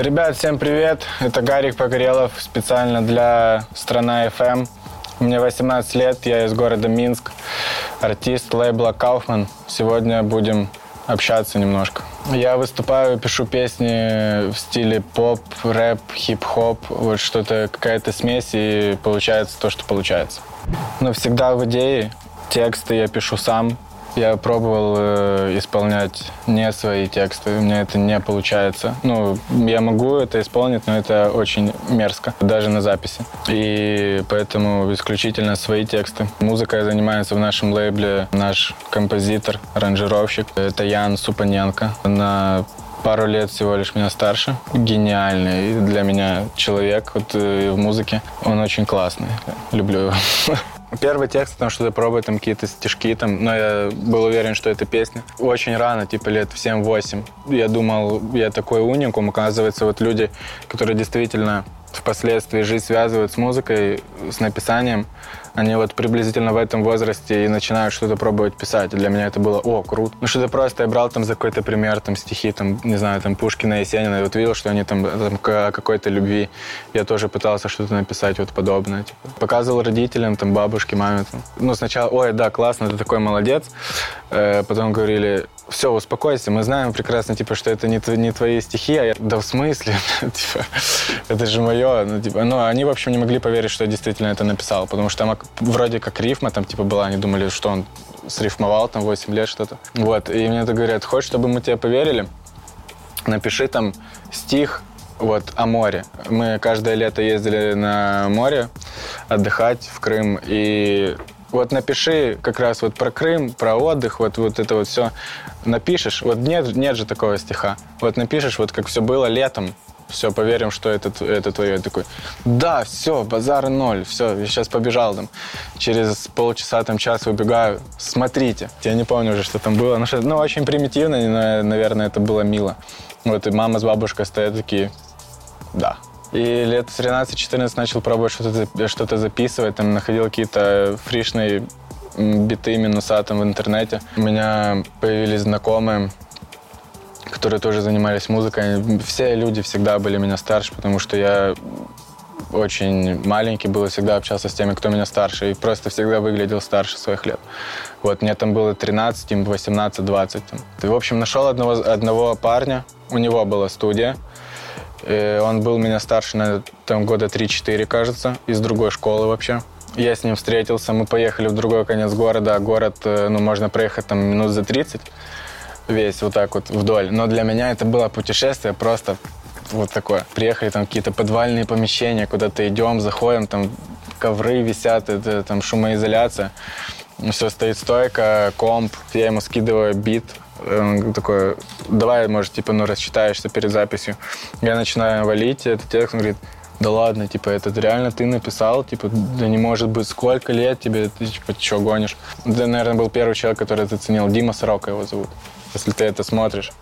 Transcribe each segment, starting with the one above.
Ребят, всем привет! Это Гарик Погорелов специально для «Страна FM». Мне 18 лет, я из города Минск, артист лейбла «Кауфман». Сегодня будем общаться немножко. Я выступаю, пишу песни в стиле поп, рэп, хип-хоп, вот что-то, какая-то смесь, и получается то, что получается. Но всегда в идее тексты я пишу сам, я пробовал э, исполнять не свои тексты, у меня это не получается. Ну, я могу это исполнить, но это очень мерзко, даже на записи. И поэтому исключительно свои тексты. Музыкой занимается в нашем лейбле наш композитор, аранжировщик. Это Ян Супаненко. На пару лет всего лишь меня старше. Гениальный для меня человек вот, э, в музыке. Он очень классный. Люблю его. Первый текст, там что-то пробую, там какие-то стишки, там, но я был уверен, что это песня. Очень рано, типа лет в 7-8. Я думал, я такой уникум. Оказывается, вот люди, которые действительно впоследствии жизнь связывают с музыкой, с написанием, они вот приблизительно в этом возрасте и начинают что-то пробовать писать. И для меня это было, о, круто. Ну, что-то просто я брал там за какой-то пример, там, стихи, там, не знаю, там, Пушкина, Есенина, и вот видел, что они там, там о какой-то любви. Я тоже пытался что-то написать вот подобное. Типа. Показывал родителям, там, бабушке, маме. Там. Ну, сначала, ой, да, классно, ты такой молодец. Э, потом говорили, все, успокойся, мы знаем прекрасно, типа, что это не, не твои стихи, а я, да в смысле, типа, это же мое, ну, типа, ну, они, в общем, не могли поверить, что я действительно это написал, потому что там вроде как рифма там, типа, была, они думали, что он срифмовал там 8 лет что-то, вот, и мне это говорят, хочешь, чтобы мы тебе поверили, напиши там стих, вот, о море. Мы каждое лето ездили на море отдыхать в Крым, и вот напиши как раз вот про Крым, про отдых, вот, вот это вот все напишешь. Вот нет, нет же такого стиха. Вот напишешь, вот как все было летом, все, поверим, что это, это твое. Я такой, да, все, базар ноль, все, я сейчас побежал там. Через полчаса, там, час выбегаю, смотрите. Я не помню уже, что там было. Ну, что, ну очень примитивно, но, наверное, это было мило. Вот и мама с бабушкой стоят такие, да, и лет с 13-14 начал пробовать что-то что записывать, там находил какие-то фришные биты минуса там в интернете. У меня появились знакомые, которые тоже занимались музыкой. Все люди всегда были меня старше, потому что я очень маленький был и всегда общался с теми, кто меня старше, и просто всегда выглядел старше своих лет. Вот, мне там было 13, им 18, 20. Там. В общем, нашел одного, одного парня, у него была студия, и он был меня старше на там, года 3-4, кажется, из другой школы вообще. Я с ним встретился, мы поехали в другой конец города, а город, э, ну, можно проехать там минут за 30 весь вот так вот вдоль. Но для меня это было путешествие просто вот такое. Приехали там какие-то подвальные помещения, куда-то идем, заходим, там ковры висят, это там шумоизоляция. Все стоит стойка, комп, я ему скидываю бит, он такой, давай, может, типа, ну, рассчитаешься перед записью. Я начинаю валить этот текст, он говорит, да ладно, типа, это реально ты написал, типа, да не может быть, сколько лет тебе, ты, типа, что гонишь? Это, наверное, был первый человек, который это ценил, Дима Сорока его зовут. Если ты это смотришь,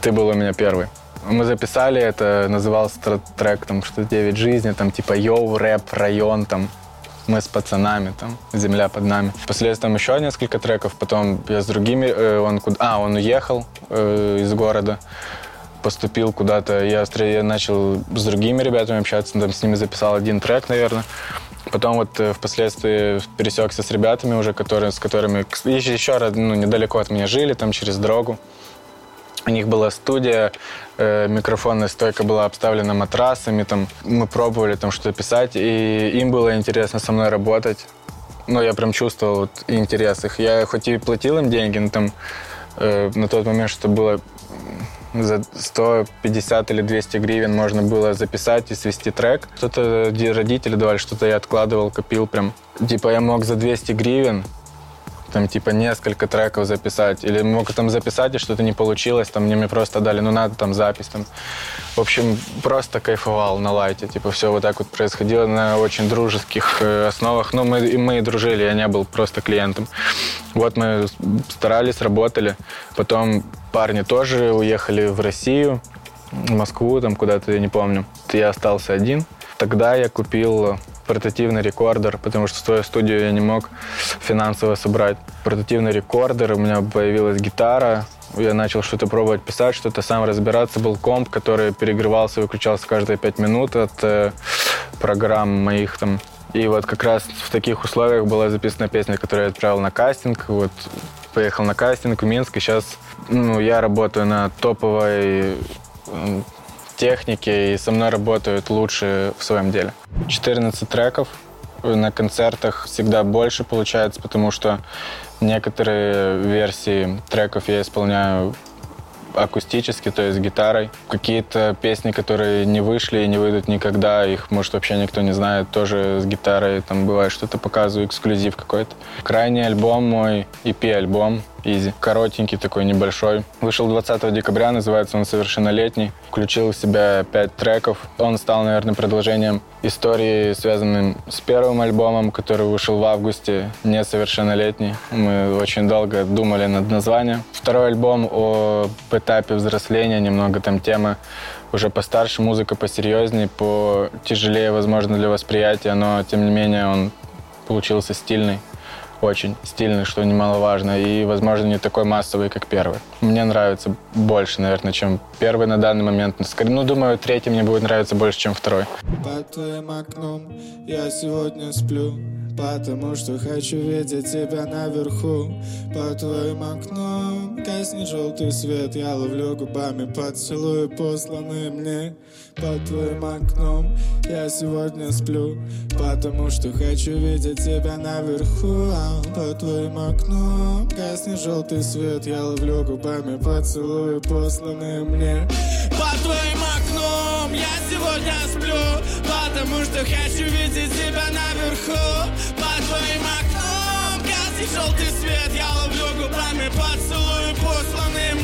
ты был у меня первый. Мы записали это, назывался трек, там, что «Девять жизней», там, типа, йоу, рэп, район, там, мы с пацанами, там, земля под нами. Впоследствии там еще несколько треков, потом я с другими, э, он куда, а, он уехал э, из города, поступил куда-то, я, я начал с другими ребятами общаться, там, с ними записал один трек, наверное. Потом вот э, впоследствии пересекся с ребятами уже, которые, с которыми еще, еще ну, недалеко от меня жили, там через дорогу. У них была студия, э, микрофонная стойка была обставлена матрасами, там мы пробовали там что-то писать, и им было интересно со мной работать. Ну, я прям чувствовал вот, интерес их. Я хоть и платил им деньги, но там э, на тот момент, что было за 150 или 200 гривен можно было записать и свести трек. Что-то родители давали, что-то я откладывал, копил прям. Типа я мог за 200 гривен там типа несколько треков записать. Или мог там записать, и что-то не получилось, там мне просто дали, ну надо там запись. Там. В общем, просто кайфовал на лайте. Типа все вот так вот происходило на очень дружеских э, основах. Ну, мы, мы и дружили, я не был просто клиентом. Вот мы старались, работали. Потом парни тоже уехали в Россию, в Москву, там куда-то, я не помню. Я остался один. Тогда я купил портативный рекордер, потому что свою студию я не мог финансово собрать. Портативный рекордер, у меня появилась гитара, я начал что-то пробовать писать, что-то сам разбираться. Был комп, который перегревался выключался каждые пять минут от э, программ моих там. И вот как раз в таких условиях была записана песня, которую я отправил на кастинг. Вот поехал на кастинг в Минск, и сейчас ну, я работаю на топовой технике, и со мной работают лучшие в своем деле. 14 треков, на концертах всегда больше получается, потому что некоторые версии треков я исполняю акустически, то есть гитарой. Какие-то песни, которые не вышли и не выйдут никогда, их, может, вообще никто не знает, тоже с гитарой. Там бывает что-то показываю, эксклюзив какой-то. Крайний альбом мой, EP-альбом, Изи. Коротенький такой, небольшой. Вышел 20 декабря, называется он «Совершеннолетний». Включил в себя пять треков. Он стал, наверное, продолжением истории, связанным с первым альбомом, который вышел в августе, «Несовершеннолетний». Мы очень долго думали над названием. Второй альбом о этапе взросления, немного там тема уже постарше, музыка посерьезнее, по тяжелее, возможно, для восприятия, но, тем не менее, он получился стильный очень стильный, что немаловажно, и, возможно, не такой массовый, как первый. Мне нравится больше, наверное, чем первый на данный момент. Ну, думаю, третий мне будет нравиться больше, чем второй. Под твоим окном я сегодня сплю, Потому что хочу видеть тебя наверху Под твоим окном гаснет желтый свет Я ловлю губами поцелуи, посланные мне Под твоим окном. Я сегодня сплю Потому что хочу видеть тебя наверху Под твоим окном. Гаснет желтый свет Я ловлю губами поцелуи, посланные мне Под твоим окном. Я сегодня сплю Потому что хочу видеть тебя наверху под твоим окном Желтый свет Я ловлю губами поцелуи, посланные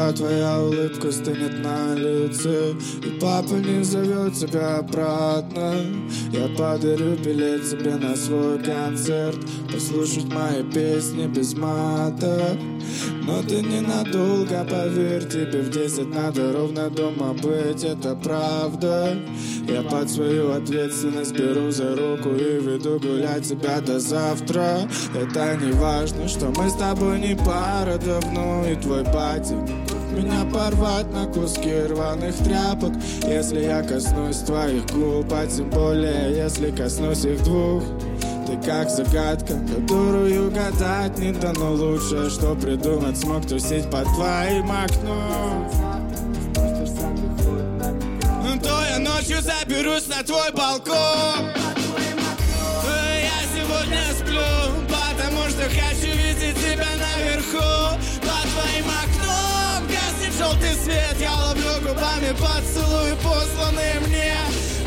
Когда твоя улыбка стынет на лице И папа не зовет тебя обратно Я подарю билет себе на свой концерт. Послушать мои песни без мата. Но ты ненадолго, поверь, тебе в десять надо ровно дома быть, это правда. Я под свою ответственность беру за руку и веду гулять тебя до завтра. Это не важно, что мы с тобой не пара давно И твой батя меня порвать на куски рваных тряпок. Если я коснусь твоих губ, а тем более, если коснусь их двух. Ты как загадка, которую гадать не дано. Лучше Что придумать смог тусить под твоим окном. То я ночью заберусь на твой балкон. Я сегодня сплю, потому что хочу видеть тебя наверху желтый свет Я ловлю губами поцелуй, посланные мне.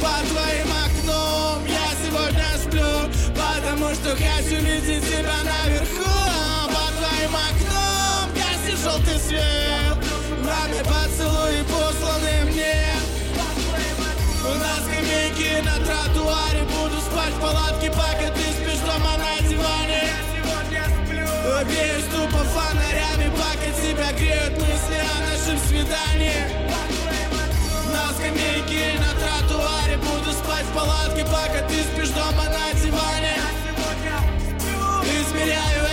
Под твоим окном я сегодня сплю Потому что хочу видеть тебя наверху. Под твоим окном гаснет желтый свет. Раны поцелуи посланы мне. У нас скамейки на тротуаре Буду спать в палатке, пока ты спишь дома на диване Обеюсь тупо фонарями, пока тебя греют мысли о нашем свидании. На скамейке на тротуаре Буду спать в палатке, пока ты спишь дома на диване. Измеряю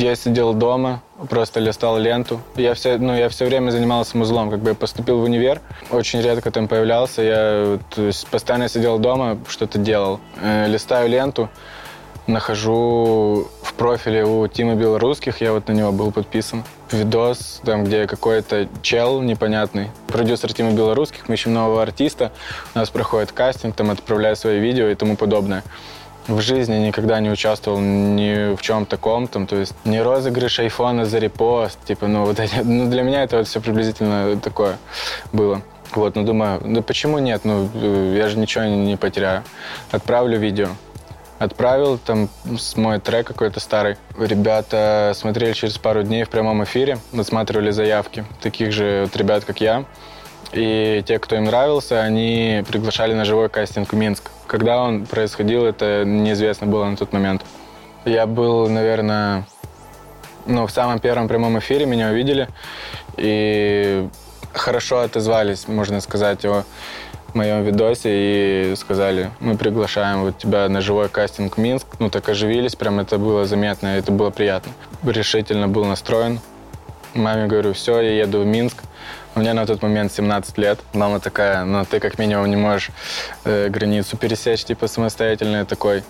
Я сидел дома, просто листал ленту. Я все, ну, я все время занимался музлом. Как бы я поступил в универ, очень редко там появлялся. Я то есть, постоянно сидел дома, что-то делал. Э, листаю ленту, нахожу в профиле у Тима Белорусских, я вот на него был подписан. Видос, там, где какой-то чел непонятный, продюсер Тима Белорусских, мы ищем нового артиста, у нас проходит кастинг, там отправляют свои видео и тому подобное. В жизни никогда не участвовал ни в чем таком, там, то есть не розыгрыш айфона за репост, типа, ну, вот эти, ну, для меня это вот все приблизительно такое было. Вот, ну, думаю, ну, почему нет, ну, я же ничего не, потеряю. Отправлю видео. Отправил, там, мой трек какой-то старый. Ребята смотрели через пару дней в прямом эфире, досматривали заявки таких же вот ребят, как я. И те, кто им нравился, они приглашали на живой кастинг в Минск. Когда он происходил, это неизвестно было на тот момент. Я был, наверное, ну, в самом первом прямом эфире меня увидели и хорошо отозвались, можно сказать, о моем видосе и сказали, мы приглашаем вот тебя на живой кастинг в Минск. Ну, так оживились, прям это было заметно, это было приятно. Решительно был настроен. Маме говорю, все, я еду в Минск. Меня на тот момент 17 лет. Мама такая, ну ты как минимум не можешь э, границу пересечь, типа самостоятельно. Я такой,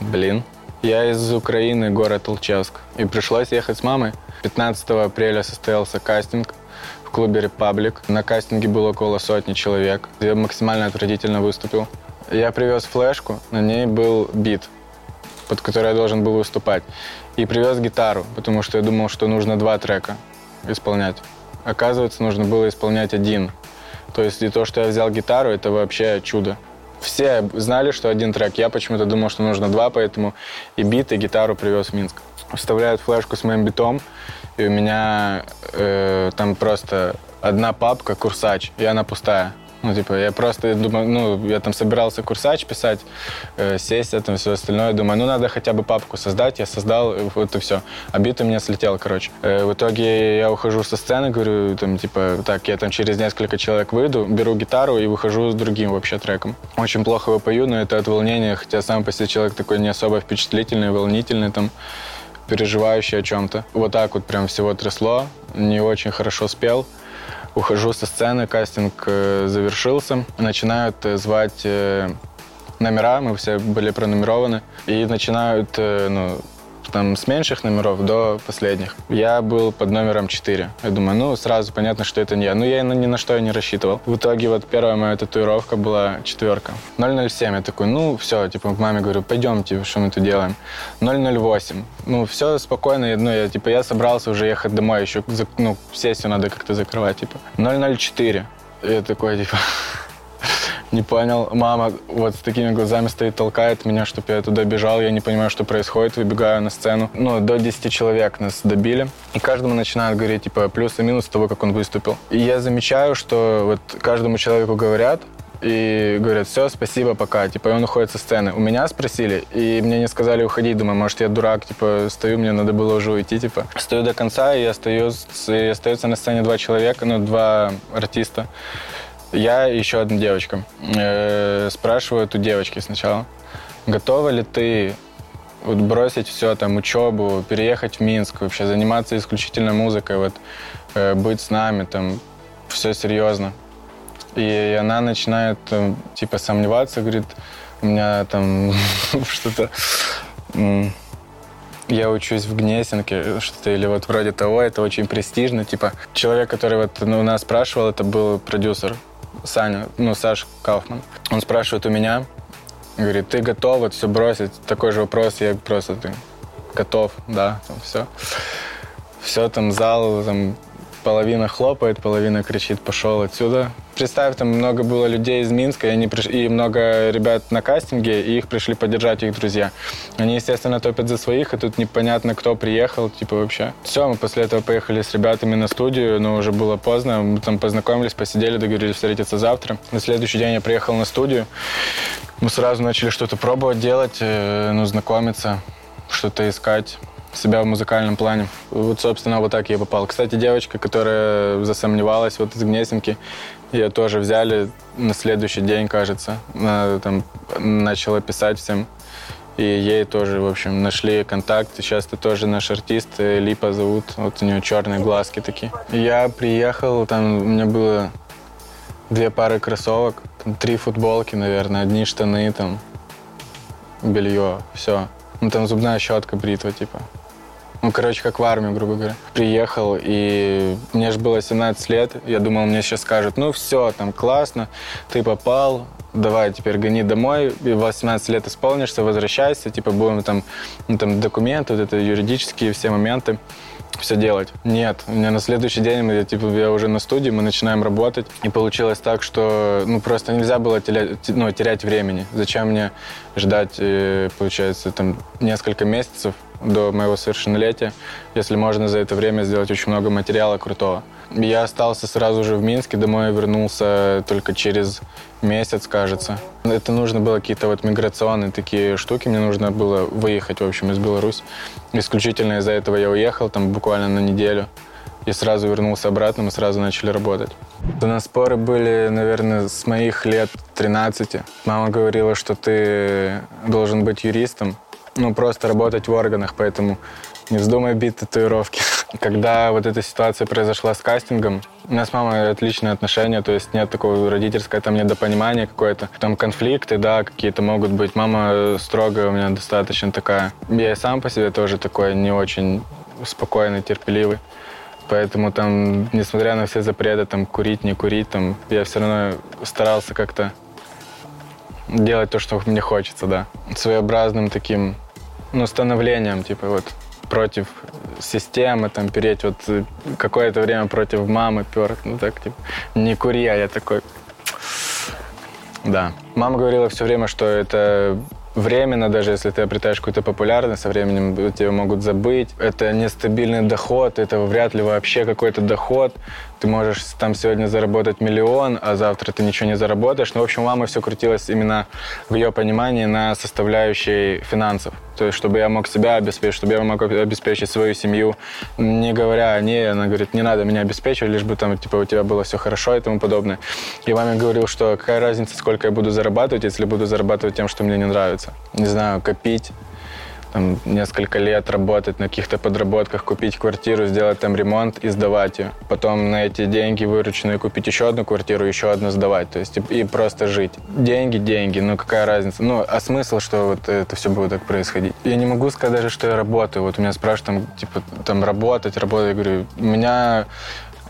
блин. Я из Украины, город Толчевск. И пришлось ехать с мамой. 15 апреля состоялся кастинг в клубе «Репаблик». На кастинге было около сотни человек. Я максимально отвратительно выступил. Я привез флешку, на ней был бит, под который я должен был выступать. И привез гитару, потому что я думал, что нужно два трека исполнять. Оказывается, нужно было исполнять один. То есть и то, что я взял гитару, это вообще чудо. Все знали, что один трек. Я почему-то думал, что нужно два, поэтому и бит, и гитару привез в Минск. Вставляют флешку с моим битом, и у меня э, там просто одна папка «Курсач», и она пустая. Ну, типа, я просто думаю, ну, я там собирался курсач писать, э, сесть, там все остальное. Думаю, ну, надо хотя бы папку создать. Я создал, вот и все. А бит у меня слетел, короче. Э, в итоге я ухожу со сцены, говорю, там, типа, так, я там через несколько человек выйду, беру гитару и выхожу с другим вообще треком. Очень плохо его пою, но это от волнения, хотя сам по себе человек такой не особо впечатлительный, волнительный, там, переживающий о чем-то. Вот так вот прям всего трясло, не очень хорошо спел. Ухожу со сцены, кастинг э, завершился. Начинают э, звать э, номера, мы все были пронумерованы. И начинают ну, там с меньших номеров до последних. Я был под номером 4. Я думаю, ну, сразу понятно, что это не я. Ну, я ни на что и не рассчитывал. В итоге вот первая моя татуировка была четверка. 007. Я такой, ну, все, типа, маме говорю, пойдемте, что мы тут делаем. 008. Ну, все спокойно. Ну, я, типа, я собрался уже ехать домой, еще, ну, сессию надо как-то закрывать, типа. 004. Я такой, типа, не понял. Мама вот с такими глазами стоит, толкает меня, чтобы я туда бежал. Я не понимаю, что происходит. Выбегаю на сцену. Ну, до 10 человек нас добили. И каждому начинают говорить, типа, плюс и минус того, как он выступил. И я замечаю, что вот каждому человеку говорят, и говорят, все, спасибо, пока. Типа, и он уходит со сцены. У меня спросили, и мне не сказали уходить. Думаю, может, я дурак, типа, стою, мне надо было уже уйти, типа. Стою до конца, и остаюсь, и остается на сцене два человека, ну, два артиста. Я еще одна девочка. Э, спрашиваю у девочки сначала, готова ли ты вот бросить все, там, учебу, переехать в Минск, вообще заниматься исключительно музыкой, вот, э, быть с нами, там, все серьезно. И она начинает, э, типа, сомневаться, говорит, у меня там что-то... Я учусь в Гнесинке, что-то или вот вроде того, это очень престижно. Типа, человек, который вот ну, нас спрашивал, это был продюсер Саня, ну, Саш Кауфман. Он спрашивает у меня, говорит, ты готов вот все бросить? Такой же вопрос, я просто, ты готов, да, там все. Все, там зал, там половина хлопает, половина кричит, пошел отсюда. Представь, там много было людей из Минска, и, они приш... и много ребят на кастинге, и их пришли поддержать их друзья. Они, естественно, топят за своих, и тут непонятно, кто приехал, типа, вообще. Все, мы после этого поехали с ребятами на студию, но уже было поздно, мы там познакомились, посидели, договорились встретиться завтра. На следующий день я приехал на студию, мы сразу начали что-то пробовать делать, э, ну, знакомиться, что-то искать себя в музыкальном плане. Вот, собственно, вот так я попал. Кстати, девочка, которая засомневалась вот из Гнесинки, ее тоже взяли на следующий день, кажется. Она там начала писать всем. И ей тоже, в общем, нашли контакт. Сейчас ты тоже наш артист, э, Липа зовут. Вот у нее черные глазки такие. Я приехал, там у меня было две пары кроссовок, там, три футболки, наверное, одни штаны, там, белье, все. Ну, там зубная щетка, бритва, типа. Ну, короче, как в армию, грубо говоря. Приехал, и мне же было 17 лет. Я думал, мне сейчас скажут, ну все, там классно, ты попал, давай теперь гони домой, и 18 лет исполнишься, возвращайся, типа будем там, ну, там документы, вот это юридические все моменты все делать. Нет, у меня на следующий день, я, типа, я уже на студии, мы начинаем работать. И получилось так, что ну, просто нельзя было терять, ну, терять времени. Зачем мне ждать, э, получается, там, несколько месяцев до моего совершеннолетия, если можно за это время сделать очень много материала крутого. Я остался сразу же в Минске, домой вернулся только через месяц, кажется. Это нужно было какие-то вот миграционные такие штуки, мне нужно было выехать, в общем, из Беларуси. Исключительно из-за этого я уехал, там буквально на неделю. И сразу вернулся обратно, мы сразу начали работать. У нас споры были, наверное, с моих лет 13. Мама говорила, что ты должен быть юристом, ну, просто работать в органах, поэтому не вздумай бить татуировки. Когда вот эта ситуация произошла с кастингом, у нас с мамой отличные отношения, то есть нет такого родительского там недопонимания какое-то. Там конфликты, да, какие-то могут быть. Мама строгая у меня достаточно такая. Я и сам по себе тоже такой не очень спокойный, терпеливый. Поэтому там, несмотря на все запреты, там, курить, не курить, там, я все равно старался как-то делать то, что мне хочется, да. Своеобразным таким, ну, становлением, типа, вот, против системы, там, переть вот какое-то время против мамы пер, ну, так, типа, не кури, а я такой... Да. Мама говорила все время, что это временно, даже если ты обретаешь какую-то популярность, со временем тебя могут забыть. Это нестабильный доход, это вряд ли вообще какой-то доход. Ты можешь там сегодня заработать миллион, а завтра ты ничего не заработаешь. Ну, в общем, у мамы все крутилось именно в ее понимании на составляющей финансов. То есть, чтобы я мог себя обеспечить, чтобы я мог обеспечить свою семью, не говоря о ней, она говорит, не надо меня обеспечивать, лишь бы там, типа, у тебя было все хорошо и тому подобное. И маме говорил, что какая разница, сколько я буду зарабатывать, если буду зарабатывать тем, что мне не нравится. Не знаю, копить, там, несколько лет работать на каких-то подработках, купить квартиру, сделать там ремонт и сдавать ее. Потом на эти деньги вырученные купить еще одну квартиру, еще одну сдавать. То есть и, и просто жить. Деньги, деньги, ну какая разница? Ну, а смысл, что вот это все будет так происходить? Я не могу сказать даже, что я работаю. Вот у меня спрашивают, там, типа, там работать, работать. Я говорю, у меня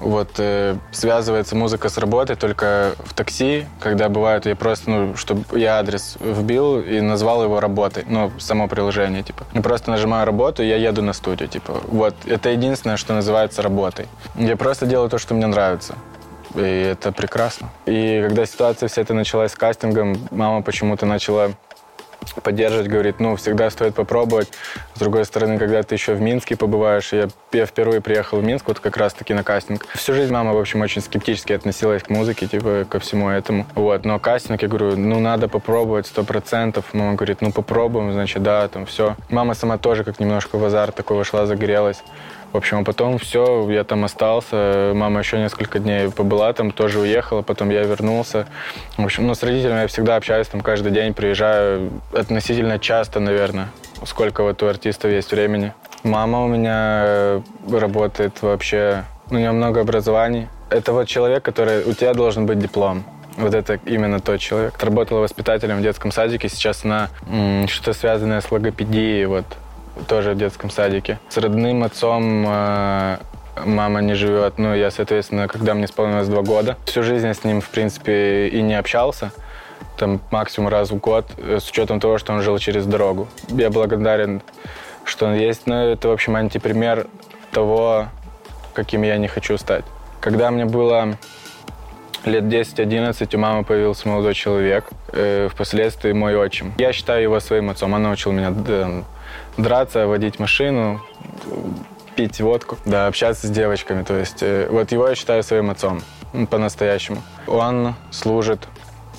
вот э, связывается музыка с работой только в такси, когда бывает, я просто, ну, чтобы я адрес вбил и назвал его работой, ну, само приложение, типа. Я просто нажимаю работу, и я еду на студию, типа. Вот, это единственное, что называется работой. Я просто делаю то, что мне нравится. И это прекрасно. И когда ситуация вся эта началась с кастингом, мама почему-то начала поддерживать, говорит, ну, всегда стоит попробовать. С другой стороны, когда ты еще в Минске побываешь, я, я впервые приехал в Минск, вот как раз-таки на кастинг. Всю жизнь мама, в общем, очень скептически относилась к музыке, типа, ко всему этому. Вот, но кастинг, я говорю, ну, надо попробовать, сто процентов. Мама говорит, ну, попробуем, значит, да, там, все. Мама сама тоже как немножко в азарт такой вошла, загорелась. В общем, а потом все, я там остался. Мама еще несколько дней побыла там, тоже уехала, потом я вернулся. В общем, ну, с родителями я всегда общаюсь там каждый день, приезжаю относительно часто, наверное, сколько вот у артистов есть времени. Мама у меня э, работает вообще, у нее много образований. Это вот человек, который, у тебя должен быть диплом. Вот это именно тот человек. Работала воспитателем в детском садике, сейчас она что-то связанное с логопедией, вот тоже в детском садике. С родным отцом э, мама не живет. Ну, я, соответственно, когда мне исполнилось два года, всю жизнь я с ним, в принципе, и не общался. Там максимум раз в год, э, с учетом того, что он жил через дорогу. Я благодарен, что он есть. Но это, в общем, антипример того, каким я не хочу стать. Когда мне было лет 10-11 у мамы появился молодой человек, э, впоследствии мой отчим. Я считаю его своим отцом. Он научил меня драться, водить машину, пить водку, да, общаться с девочками. То есть э, вот его я считаю своим отцом по-настоящему. Он служит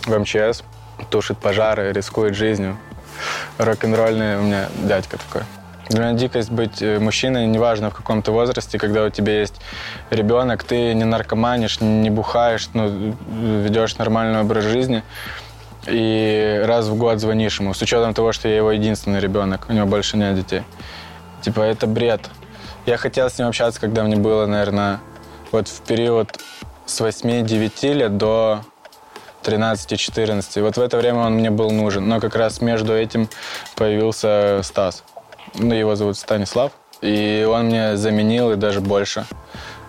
в МЧС, тушит пожары, рискует жизнью. Рок-н-ролльный у меня дядька такой. Для меня дикость быть э, мужчиной, неважно в каком-то возрасте, когда у тебя есть ребенок, ты не наркоманишь, не бухаешь, ну, ведешь нормальный образ жизни и раз в год звонишь ему, с учетом того, что я его единственный ребенок, у него больше нет детей. Типа, это бред. Я хотел с ним общаться, когда мне было, наверное, вот в период с 8-9 лет до 13-14. Вот в это время он мне был нужен. Но как раз между этим появился Стас. Ну, его зовут Станислав. И он мне заменил и даже больше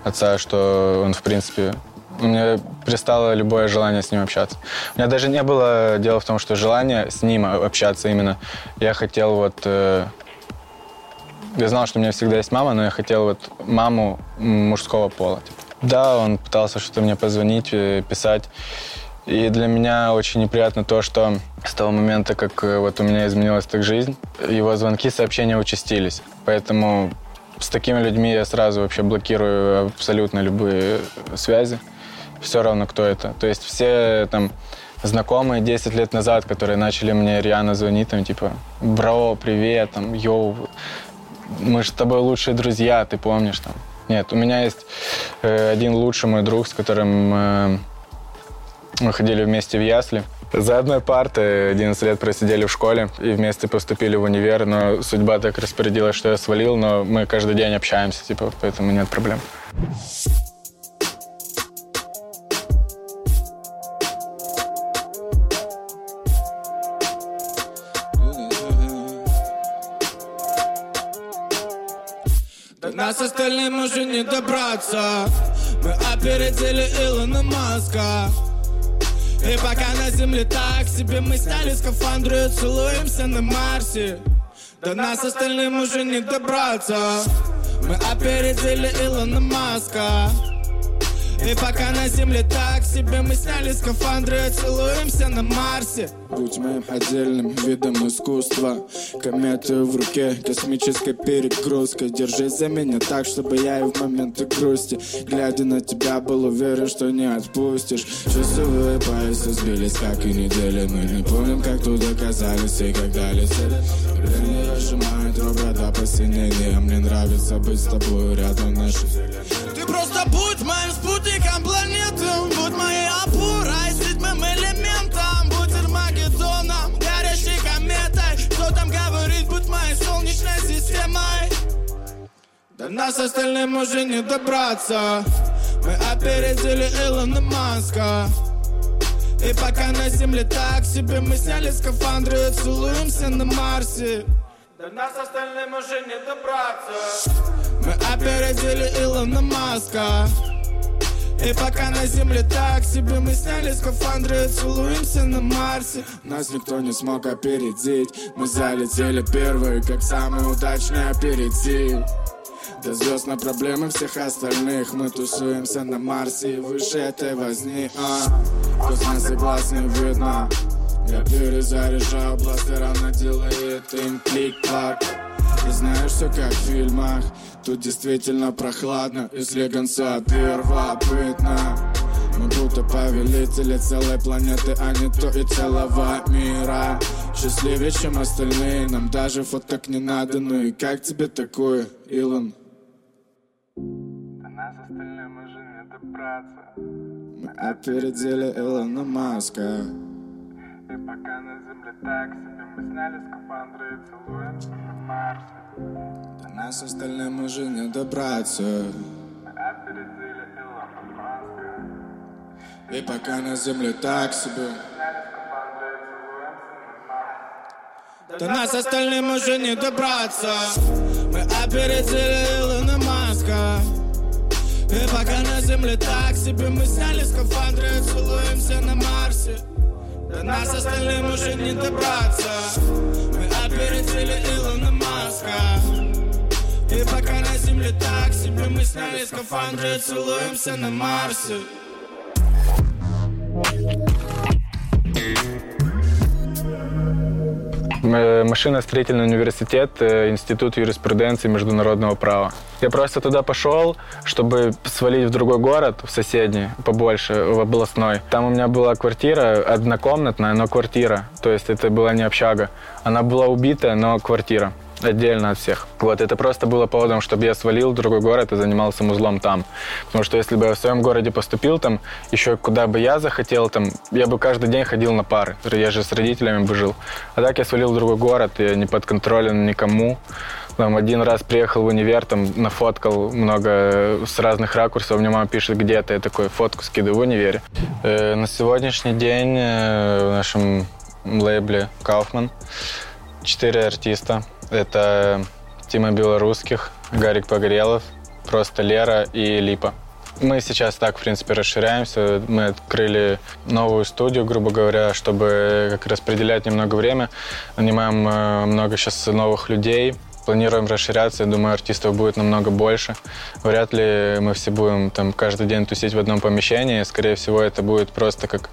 отца, что он, в принципе, мне пристало любое желание с ним общаться. У меня даже не было дела в том, что желание с ним общаться именно. Я хотел вот... Э, я знал, что у меня всегда есть мама, но я хотел вот маму мужского пола. Типа. Да, он пытался что-то мне позвонить, э, писать. И для меня очень неприятно то, что с того момента, как э, вот у меня изменилась так жизнь, его звонки, сообщения участились. Поэтому с такими людьми я сразу вообще блокирую абсолютно любые связи. Все равно, кто это. То есть все там знакомые 10 лет назад, которые начали мне реально звонить, там, типа, бро, привет, там, йоу, мы же с тобой лучшие друзья, ты помнишь, там. Нет, у меня есть э, один лучший мой друг, с которым э, мы ходили вместе в ясли. За одной партой 11 лет просидели в школе и вместе поступили в универ, но судьба так распорядилась, что я свалил, но мы каждый день общаемся, типа, поэтому нет проблем. До нас остальным уже не добраться Мы опередили Илона Маска и пока на земле так себе Мы сняли скафандры целуемся на Марсе. До нас остальным уже не добраться. Мы опередили Илона Маска. И пока на земле так себе Мы сняли скафандры и целуемся на Марсе. Будь моим отдельным видом искусства. Кометы в руке, космической перегрузкой. Держись за меня так, чтобы я и в моменты грусти. Глядя на тебя, был уверен, что не отпустишь. Часовые пояса сбились, как и недели. Мы не помним, как тут оказались и когда летели Время сжимает ребра до посинения Мне нравится быть с тобой рядом наши Ты просто будь моим спутником планеты Будь моей опорой, седьмым элементом. Будь Армагеддоном, горящей кометой. Кто там говорит, будь моей солнечной системой? До нас остальным уже не добраться. Мы опередили Илона Маска. И пока на земле так себе Мы сняли скафандры и целуемся на Марсе. До нас остальным уже не добраться. Мы опередили Илона Маска и пока на земле так себе Мы сняли скафандры и целуемся на Марсе. Нас никто не смог опередить. Мы залетели первые, как самый удачный аперитив. До звезд на проблемы всех остальных. Мы тусуемся на Марсе и выше этой возни. А, Космос согласен видно. Я перезаряжаю бластер, она делает им клик-клак. Ты знаешь все как в фильмах Тут действительно прохладно И слегонца первобытно мы будто повелители целой планеты, а не то и целого мира Счастливее, чем остальные, нам даже фоток не надо Ну и как тебе такое, Илон? До нас остальным уже не добраться. Мы опередили Илона Маска И пока на земле так себе, мы сняли скафандры и целуемся на Марсе. Нас остальным уже не добраться. И пока на земле так себе. До нас остальным уже не добраться. Мы опередили Илона Маска. И пока на земле так себе. Мы сняли скафандры и целуемся на Марсе. До нас остальным уже не добраться. Мы опередили Илона Маска И пока на земле так себе Мы сняли скафандры целуемся на Марсе М- Машиностроительный университет, э, Институт юриспруденции международного права. Я просто туда пошел, чтобы свалить в другой город, в соседний, побольше, в областной. Там у меня была квартира, однокомнатная, но квартира. То есть это была не общага. Она была убитая, но квартира отдельно от всех. Вот, это просто было поводом, чтобы я свалил в другой город и занимался музлом там. Потому что если бы я в своем городе поступил там, еще куда бы я захотел там, я бы каждый день ходил на пары. Я же с родителями бы жил. А так я свалил в другой город, я не подконтролен никому. Там один раз приехал в универ, там нафоткал много с разных ракурсов. Мне мама пишет, где ты? Я такой фотку скидываю в универе. Э, на сегодняшний день э, в нашем лейбле Kaufman четыре артиста. Это Тима Белорусских, Гарик Погорелов, просто Лера и Липа. Мы сейчас так, в принципе, расширяемся. Мы открыли новую студию, грубо говоря, чтобы как распределять немного время. Нанимаем э, много сейчас новых людей. Планируем расширяться. Я думаю, артистов будет намного больше. Вряд ли мы все будем там каждый день тусить в одном помещении. Скорее всего, это будет просто как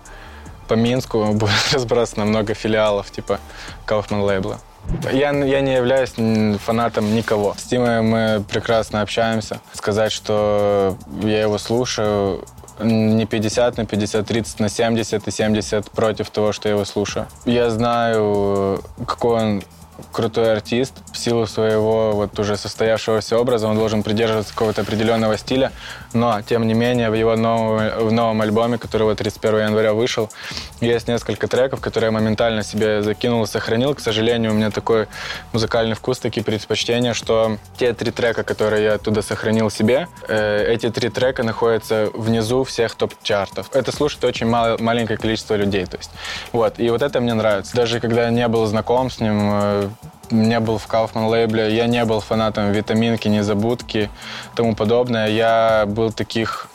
по Минску будет разбросано много филиалов, типа Kaufman лейбла. Я, я не являюсь фанатом никого. С Тимой мы прекрасно общаемся. Сказать, что я его слушаю, не 50 на 50, 30 на 70 и 70 против того, что я его слушаю. Я знаю, какой он крутой артист. В силу своего вот уже состоявшегося образа он должен придерживаться какого-то определенного стиля. Но, тем не менее, в его новом, в новом альбоме, который вот 31 января вышел, есть несколько треков, которые я моментально себе закинул и сохранил. К сожалению, у меня такой музыкальный вкус, такие предпочтения, что те три трека, которые я оттуда сохранил себе, э, эти три трека находятся внизу всех топ-чартов. Это слушает очень мало, маленькое количество людей. То есть, вот. И вот это мне нравится. Даже когда я не был знаком с ним, э, не был в Kaufman лейбле, я не был фанатом витаминки, незабудки тому подобное. Я был таких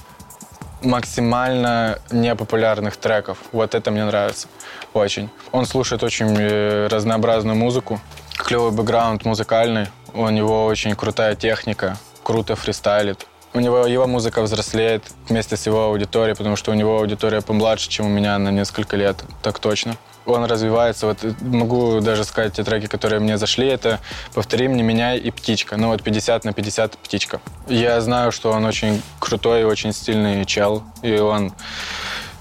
максимально непопулярных треков. Вот это мне нравится очень. Он слушает очень э, разнообразную музыку, клевый бэкграунд музыкальный, у него очень крутая техника, круто фристайлит. У него его музыка взрослеет вместе с его аудиторией, потому что у него аудитория помладше, чем у меня на несколько лет, так точно он развивается. Вот могу даже сказать те треки, которые мне зашли, это «Повтори мне, меня» и «Птичка». Ну вот 50 на 50 «Птичка». Я знаю, что он очень крутой и очень стильный чел, и он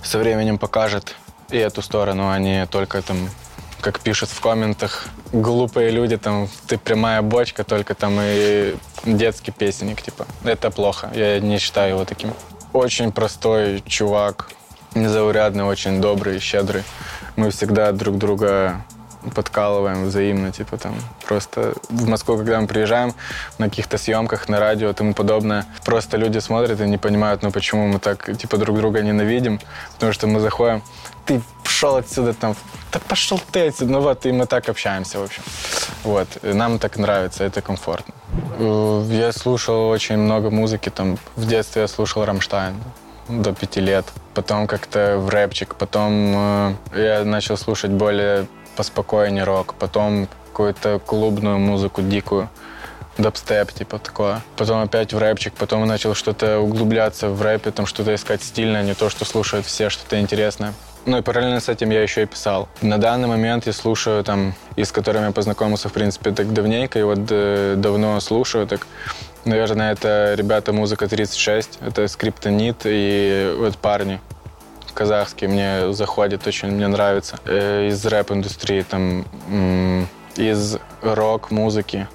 со временем покажет и эту сторону, а не только там как пишут в комментах, глупые люди, там, ты прямая бочка, только там и детский песенник, типа. Это плохо, я не считаю его таким. Очень простой чувак, незаурядный, очень добрый, щедрый мы всегда друг друга подкалываем взаимно, типа там просто в Москву, когда мы приезжаем на каких-то съемках, на радио и тому подобное, просто люди смотрят и не понимают, ну почему мы так типа друг друга ненавидим, потому что мы заходим, ты пошел отсюда там, да пошел ты отсюда, ну вот, и мы так общаемся, в общем. Вот, нам так нравится, это комфортно. Э, я слушал очень много музыки, там, в детстве я слушал «Рамштайн», до пяти лет. Потом как-то в рэпчик. Потом э, я начал слушать более поспокойнее рок. Потом какую-то клубную музыку дикую. Дабстеп, типа такое. Потом опять в рэпчик, потом начал что-то углубляться в рэпе, там что-то искать стильное, не то, что слушают все, что-то интересное. Ну и параллельно с этим я еще и писал. На данный момент я слушаю там, и с которыми я познакомился, в принципе, так давненько, и вот э, давно слушаю, так Наверное, это ребята музыка 36, это скриптонит и вот парни казахские мне заходят, очень мне нравится. Э, из рэп-индустрии, там, из рок-музыки.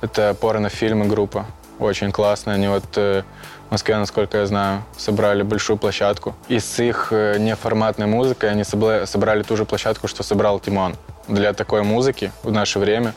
Это порнофильмы группа, очень классная. Они вот э, в Москве, насколько я знаю, собрали большую площадку. И с их э, неформатной музыкой они собрали ту же площадку, что собрал Тимон. Для такой музыки в наше время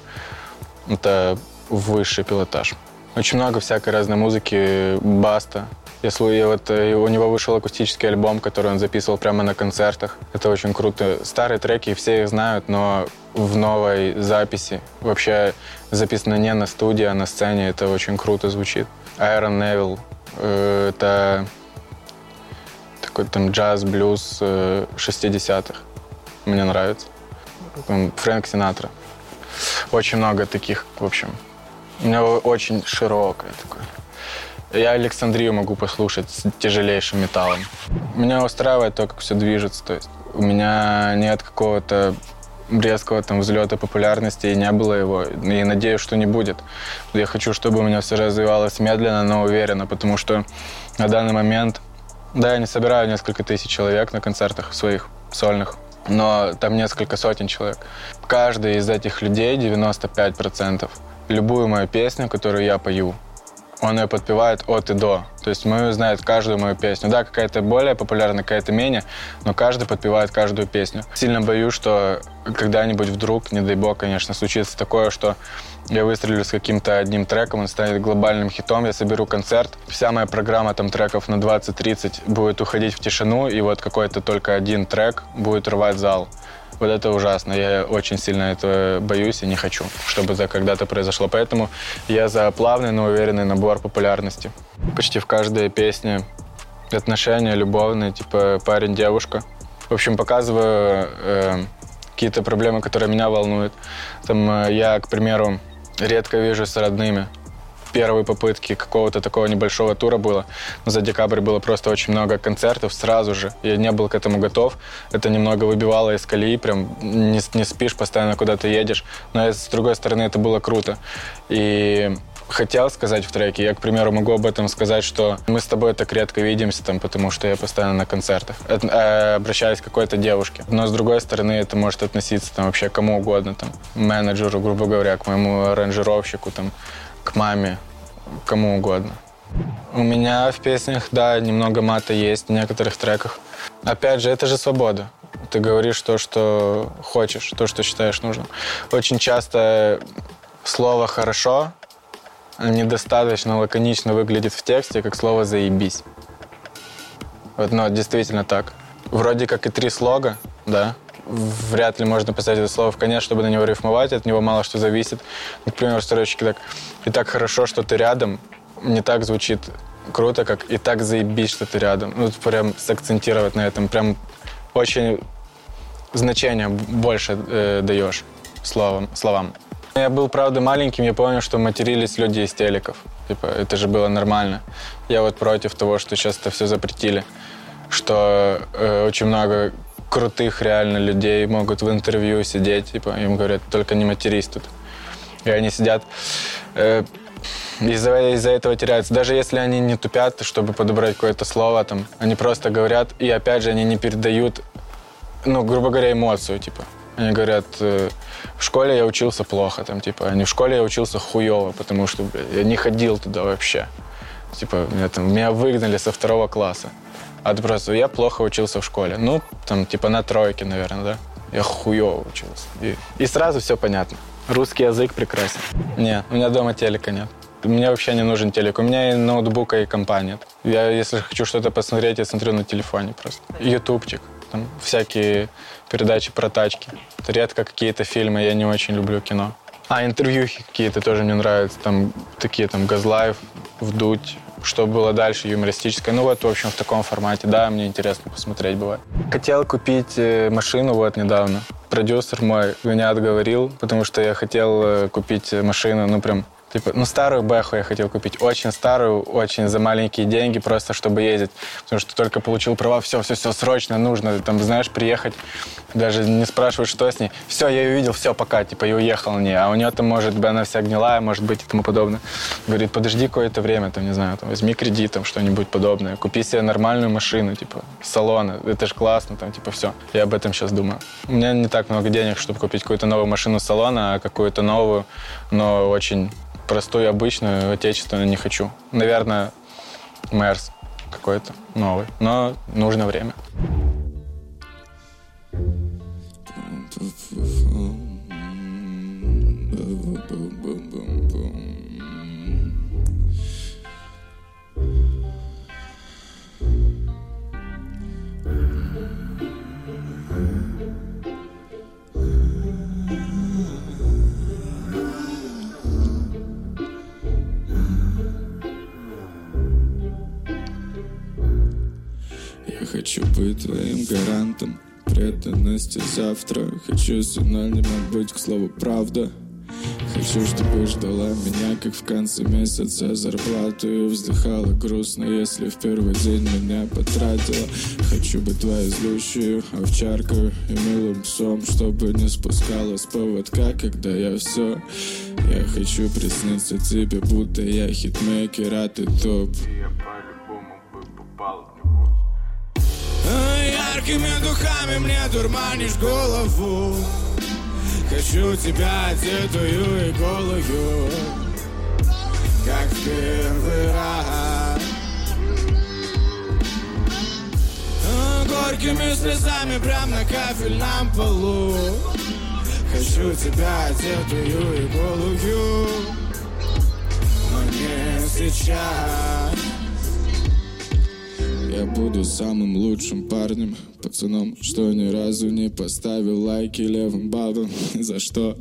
это высший пилотаж. Очень много всякой разной музыки, баста. Я вот, э, у него вышел акустический альбом, который он записывал прямо на концертах. Это очень круто. Старые треки, все их знают, но в новой записи, вообще записано не на студии, а на сцене, это очень круто звучит. Айрон Невилл, э, это такой там джаз, блюз э, 60-х. Мне нравится. Фрэнк Синатра. Очень много таких, в общем. У меня очень широкое такое. Я Александрию могу послушать с тяжелейшим металлом. Меня устраивает то, как все движется. То есть у меня нет какого-то резкого там взлета популярности, и не было его. И надеюсь, что не будет. Я хочу, чтобы у меня все развивалось медленно, но уверенно, потому что на данный момент, да, я не собираю несколько тысяч человек на концертах своих сольных, но там несколько сотен человек. Каждый из этих людей, 95%, любую мою песню, которую я пою, он ее подпевает от и до. То есть мы знает каждую мою песню. Да, какая-то более популярная, какая-то менее, но каждый подпевает каждую песню. Сильно боюсь, что когда-нибудь вдруг, не дай бог, конечно, случится такое, что я выстрелю с каким-то одним треком, он станет глобальным хитом, я соберу концерт. Вся моя программа там треков на 20-30 будет уходить в тишину, и вот какой-то только один трек будет рвать зал. Вот это ужасно. Я очень сильно этого боюсь и не хочу, чтобы это когда-то произошло. Поэтому я за плавный, но уверенный набор популярности. Почти в каждой песне отношения любовные, типа парень-девушка. В общем, показываю э, какие-то проблемы, которые меня волнуют. Там э, я, к примеру, редко вижу с родными первой попытки какого-то такого небольшого тура было. Но за декабрь было просто очень много концертов сразу же. Я не был к этому готов. Это немного выбивало из колеи, прям не, не спишь, постоянно куда-то едешь. Но с другой стороны это было круто. И хотел сказать в треке. Я, к примеру, могу об этом сказать, что мы с тобой так редко видимся, там, потому что я постоянно на концертах. Это, э, обращаюсь к какой-то девушке. Но, с другой стороны, это может относиться там, вообще кому угодно. Там, менеджеру, грубо говоря, к моему аранжировщику, там, к маме, кому угодно. У меня в песнях, да, немного мата есть в некоторых треках. Опять же, это же свобода. Ты говоришь то, что хочешь, то, что считаешь нужным. Очень часто слово «хорошо» недостаточно лаконично выглядит в тексте, как слово «заебись». Вот, но действительно так. Вроде как и три слога, да, вряд ли можно поставить это слово в конец, чтобы на него рифмовать, от него мало что зависит. Например, строчки так «И так хорошо, что ты рядом» не так звучит круто, как «И так заебись, что ты рядом». Ну, прям сакцентировать на этом, прям очень значение больше э, даешь словам, словам. Я был, правда, маленьким, я помню, что матерились люди из телеков. Типа, это же было нормально. Я вот против того, что сейчас это все запретили. Что э, очень много крутых реально людей могут в интервью сидеть, типа, им говорят, только не матерись тут. И они сидят, э, из-за из этого теряются. Даже если они не тупят, чтобы подобрать какое-то слово, там, они просто говорят, и опять же, они не передают, ну, грубо говоря, эмоцию, типа. Они говорят, э, в школе я учился плохо, там, типа, а не в школе я учился хуево, потому что, блядь, я не ходил туда вообще. Типа, меня, там, меня выгнали со второго класса. Просто, я плохо учился в школе. Ну, там, типа на тройке, наверное, да? Я хуево учился. И, и сразу все понятно. Русский язык прекрасен. Нет, у меня дома телека нет. Мне вообще не нужен телек. У меня и ноутбука, и компания. Я, если хочу что-то посмотреть, я смотрю на телефоне просто. Ютубчик. Там всякие передачи про тачки. Редко какие-то фильмы, я не очень люблю кино. А интервью какие-то тоже мне нравятся. Там такие там Газлайв, Вдуть, что было дальше, юмористическое. Ну вот, в общем, в таком формате. Да, мне интересно посмотреть бывает. Хотел купить э, машину вот недавно. Продюсер мой меня отговорил, потому что я хотел э, купить машину, ну прям Типа, ну, старую Бэху я хотел купить. Очень старую, очень за маленькие деньги, просто чтобы ездить. Потому что только получил права, все, все, все, срочно нужно. Там, знаешь, приехать, даже не спрашивать, что с ней. Все, я ее видел, все, пока, типа, и уехал не. А у нее там, может быть, она вся гнилая, может быть, и тому подобное. Говорит, подожди какое-то время, там, не знаю, там, возьми кредит, там, что-нибудь подобное. Купи себе нормальную машину, типа, салона. Это же классно, там, типа, все. Я об этом сейчас думаю. У меня не так много денег, чтобы купить какую-то новую машину салона, а какую-то новую, но очень простую, обычную, отечественную не хочу. Наверное, Мерс какой-то новый, но нужно время. Твоим гарантом. Преданности завтра. Хочу синонимом быть, к слову, правда. Хочу, чтобы ждала меня, как в конце месяца зарплату. И вздыхала грустно, если в первый день меня потратила. Хочу быть твоей злющей овчаркой и милым псом Чтобы не спускала с поводка, когда я все Я хочу присниться тебе, будто я хитмейкер, а ты топ Яркими духами мне дурманишь голову. Хочу тебя одетую и голую как в первый раз. Горькими слезами прям на кафельном полу. Хочу тебя одетую и голую. Но не сейчас я буду самым лучшим парнем. Пацаном, что ни разу не поставил лайки левым баллом За что?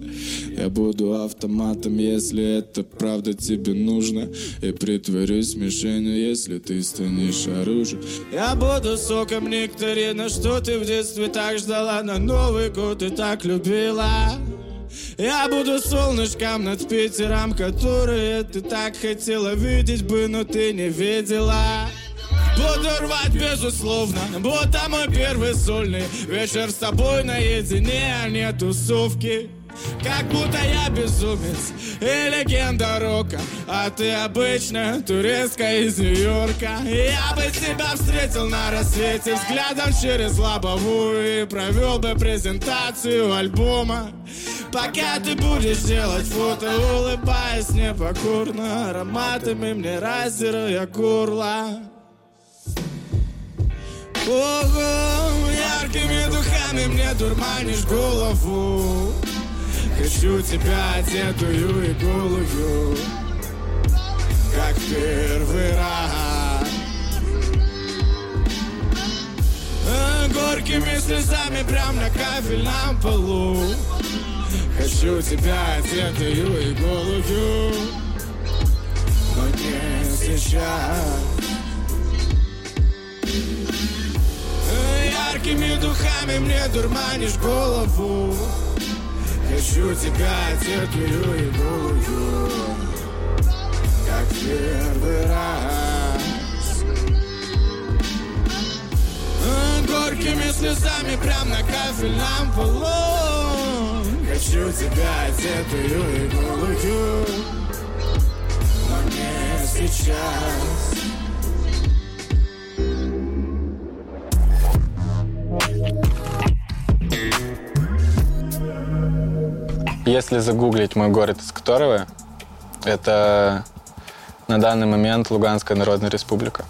Я буду автоматом, если это правда тебе нужно. И притворюсь мишенью, если ты станешь оружием. Я буду соком нектарина, что ты в детстве так ждала? На Новый год и так любила. Я буду солнышком над Питером, которые ты так хотела видеть бы, но ты не видела. Буду рвать, безусловно Будто мой первый сольный Вечер с тобой наедине, а не тусовки. Как будто я безумец и легенда рока А ты обычная туристка из Нью-Йорка. Я бы тебя встретил на рассвете Взглядом через лобовую И провел бы презентацию альбома. Пока ты будешь делать фото Улыбаясь непокорно Ароматами мне раздирая горло Ого, яркими духами мне дурманишь голову. Хочу тебя одетую и голую Как первый раз. Горькими слезами прям на кафельном полу. Хочу тебя одетую и голую. Но не сейчас Яркими духами мне дурманишь голову. Хочу тебя одетую и голую Как первый раз. Горькими слезами прям на кафельном полу. Хочу тебя одетую и голую Но не сейчас Если загуглить мой город, из которого, это на данный момент Луганская Народная Республика.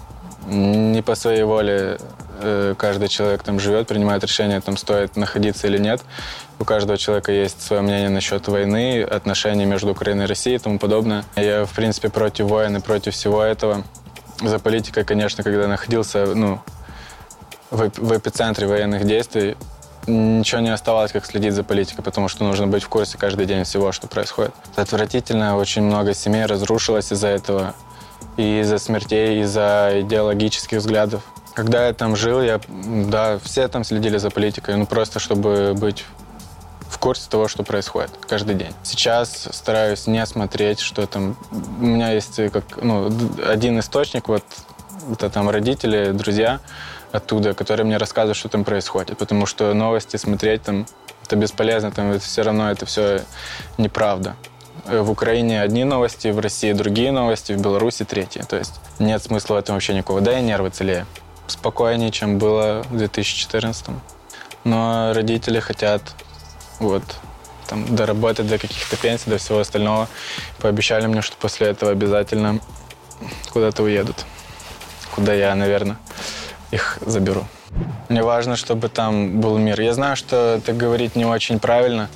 Не по своей воле э, каждый человек там живет, принимает решение, там стоит находиться или нет. У каждого человека есть свое мнение насчет войны, отношений между Украиной и Россией и тому подобное. Я, в принципе, против войны, против всего этого. За политикой, конечно, когда находился ну, в, в эпицентре военных действий, ничего не оставалось, как следить за политикой, потому что нужно быть в курсе каждый день всего, что происходит. Это отвратительно, очень много семей разрушилось из-за этого. И из-за смертей, и из-за идеологических взглядов. Когда я там жил, я, да, все там следили за политикой, ну просто чтобы быть в курсе того, что происходит каждый день. Сейчас стараюсь не смотреть, что там... У меня есть как, ну, один источник, вот это там родители, друзья, оттуда, которые мне рассказывают, что там происходит. Потому что новости смотреть там это бесполезно, там это все равно это все неправда. Э, в Украине одни новости, в России другие новости, в Беларуси третьи. То есть нет смысла в этом вообще никакого. Да и нервы целее. Спокойнее, чем было в 2014. Но родители хотят вот там доработать до каких-то пенсий, до всего остального. Пообещали мне, что после этого обязательно куда-то уедут. Куда я, наверное их заберу. Мне важно, чтобы там был мир. Я знаю, что это говорить не очень правильно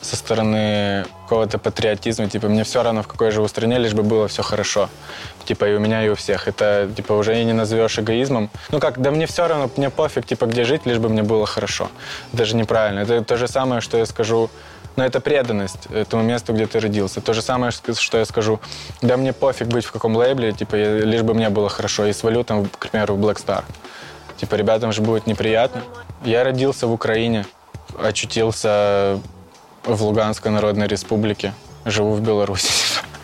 со стороны какого-то патриотизма. Типа, мне все равно, в какой живу стране, лишь бы было все хорошо. Типа, и у меня, и у всех. Это, типа, уже и не назовешь эгоизмом. Ну как, да мне все равно, мне пофиг, типа, где жить, лишь бы мне было хорошо. Даже неправильно. Это то же самое, что я скажу но это преданность этому месту, где ты родился. То же самое, что я скажу, да мне пофиг быть в каком лейбле, типа, лишь бы мне было хорошо, и свалю там, к примеру, в Black Star. Типа, ребятам же будет неприятно. Я родился в Украине, очутился в Луганской Народной Республике, живу в Беларуси.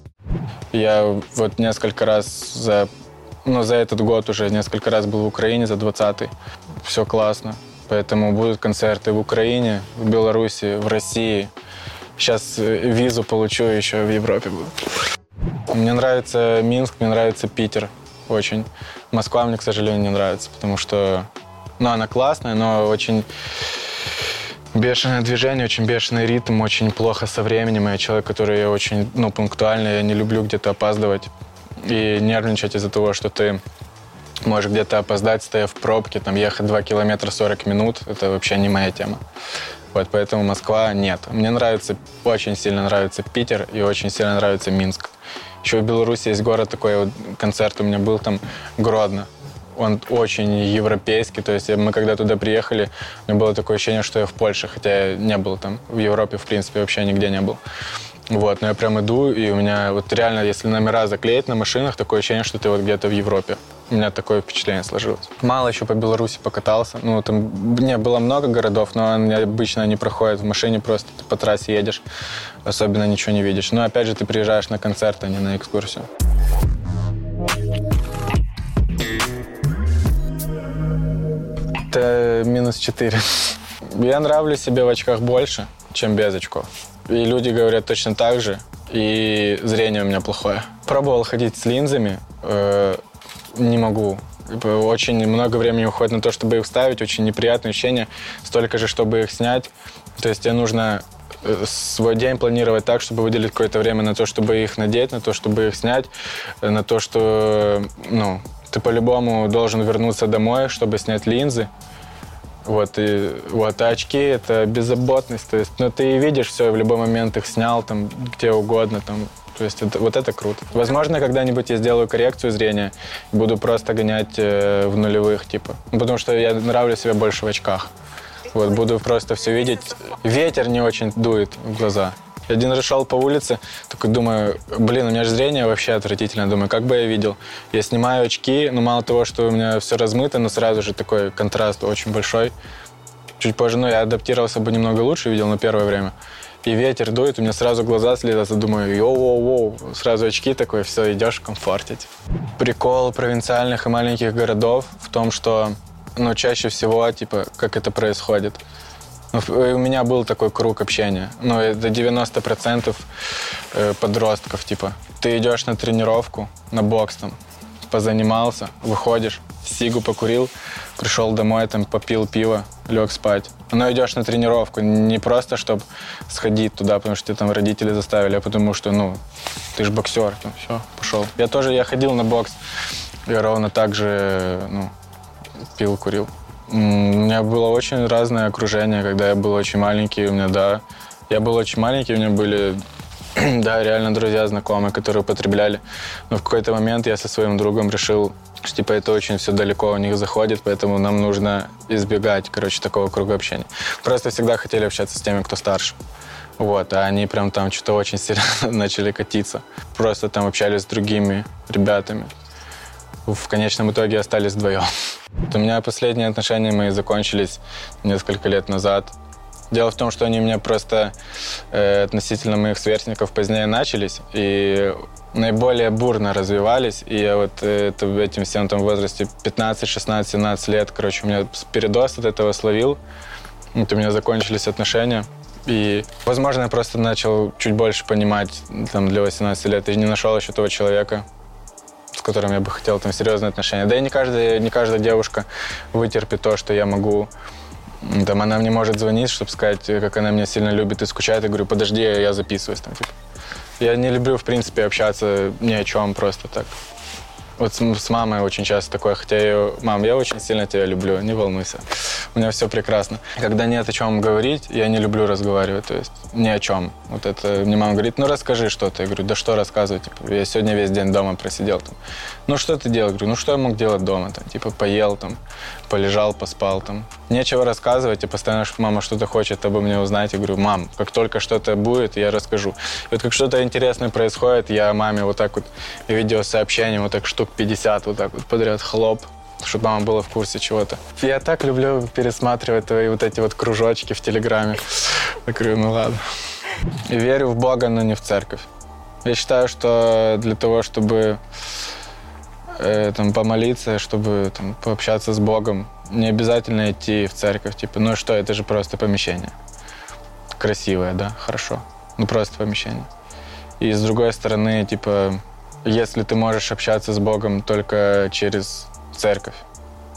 Я вот несколько раз за, ну, за этот год уже несколько раз был в Украине, за 20-й. Все классно. Поэтому будут концерты в Украине, в Беларуси, в России. Сейчас э, визу получу, еще в Европе буду. Мне нравится Минск, мне нравится Питер очень. Москва мне, к сожалению, не нравится, потому что, ну, она классная, но очень бешеное движение, очень бешеный ритм, очень плохо со временем. Я человек, который очень, ну, пунктуальный, я не люблю где-то опаздывать. и нервничать из-за того, что ты можешь где-то опоздать, стоя в пробке, там ехать 2 километра 40 минут, это вообще не моя тема. Вот поэтому Москва нет. Мне нравится, очень сильно нравится Питер и очень сильно нравится Минск. Еще в Беларуси есть город такой, вот концерт у меня был там, Гродно. Он очень европейский, то есть мы когда туда приехали, у меня было такое ощущение, что я в Польше, хотя я не был там, в Европе, в принципе, вообще нигде не был. Вот, но я прям иду, и у меня вот реально, если номера заклеить на машинах, такое ощущение, что ты вот где-то в Европе. У меня такое впечатление сложилось. Мало еще по Беларуси покатался. Ну, там не было много городов, но они обычно не проходят в машине, просто ты по трассе едешь, особенно ничего не видишь. Но опять же, ты приезжаешь на концерт, а не на экскурсию. Это минус 4. Я нравлюсь себе в очках больше, чем без очков. И люди говорят точно так же. И зрение у меня плохое. Пробовал ходить с линзами. Э, не могу. Очень много времени уходит на то, чтобы их вставить. Очень неприятное ощущение. Столько же, чтобы их снять. То есть тебе нужно э, свой день планировать так, чтобы выделить какое-то время на то, чтобы их надеть, на то, чтобы их снять, э, на то, что ну, ты по-любому должен вернуться домой, чтобы снять линзы. Вот, и вот, а очки — это беззаботность. То есть, ну, ты видишь все, в любой момент их снял, там, где угодно, там, то есть это, вот это круто. Возможно, когда-нибудь я сделаю коррекцию зрения и буду просто гонять э, в нулевых, типа. Ну, потому что я нравлюсь себе больше в очках. Вот, буду просто все видеть. Ветер не очень дует в глаза. Я один раз шел по улице, такой думаю, блин, у меня же зрение вообще отвратительное. Думаю, как бы я видел. Я снимаю очки, но мало того, что у меня все размыто, но сразу же такой контраст очень большой. Чуть позже, ну, я адаптировался бы немного лучше, видел на первое время. И ветер дует, у меня сразу глаза слезаются, думаю, йоу-воу-воу, сразу очки такой, все, идешь комфортить. Прикол провинциальных и маленьких городов в том, что, ну, чаще всего, типа, как это происходит – ну, у меня был такой круг общения. Ну, это 90% э, подростков, типа. Ты идешь на тренировку, на бокс там, позанимался, выходишь, сигу покурил, пришел домой, там, попил пиво, лег спать. Но идешь на тренировку не просто, чтобы сходить туда, потому что тебя там родители заставили, а потому что, ну, ты же боксер, там, все, пошел. Я тоже, я ходил на бокс, я ровно так же, ну, пил, курил. У меня было очень разное окружение, когда я был очень маленький, у меня, да, я был очень маленький, у меня были, да, реально друзья, знакомые, которые употребляли. Но в какой-то момент я со своим другом решил, что, типа, это очень все далеко у них заходит, поэтому нам нужно избегать, короче, такого круга общения. Просто всегда хотели общаться с теми, кто старше. Вот, а они прям там что-то очень сильно начали катиться. Просто там общались с другими ребятами в конечном итоге остались вдвоем. У меня последние отношения мои закончились несколько лет назад. Дело в том, что они у меня просто э, относительно моих сверстников позднее начались и наиболее бурно развивались. И я вот э, это, в этим всем там возрасте 15, 16, 17 лет, короче, у меня передоз от этого словил. Вот у меня закончились отношения. И, возможно, я просто начал чуть больше понимать там, для 18 лет. И не нашел еще того человека, с которым я бы хотел там серьезные отношения. Да и не каждая, не каждая девушка вытерпит то, что я могу там она мне может звонить, чтобы сказать, как она меня сильно любит и скучает. Я говорю, подожди, я записываюсь. Там, типа. Я не люблю, в принципе, общаться ни о чем просто так. Вот с, мамой очень часто такое, хотя я мам, я очень сильно тебя люблю, не волнуйся, у меня все прекрасно. Когда нет о чем говорить, я не люблю разговаривать, то есть ни о чем. Вот это мне мама говорит, ну расскажи что-то. Я говорю, да что рассказывать, типа, я сегодня весь день дома просидел. Там. Ну что ты делал? Говорю, ну что я мог делать дома? Там, типа поел, там, полежал, поспал. Там. Нечего рассказывать, и постоянно мама что-то хочет обо мне узнать. Я говорю, мам, как только что-то будет, я расскажу. И вот как что-то интересное происходит, я маме вот так вот видеосообщением, вот так штук 50 вот так вот подряд хлоп, чтобы мама была в курсе чего-то. Я так люблю пересматривать твои вот эти вот кружочки в Телеграме. Я говорю, ну ладно. Верю в Бога, но не в церковь. Я считаю, что для того, чтобы э, там, помолиться, чтобы там, пообщаться с Богом, не обязательно идти в церковь. Типа, ну что, это же просто помещение. Красивое, да, хорошо. Ну просто помещение. И с другой стороны, типа, если ты можешь общаться с Богом только через церковь,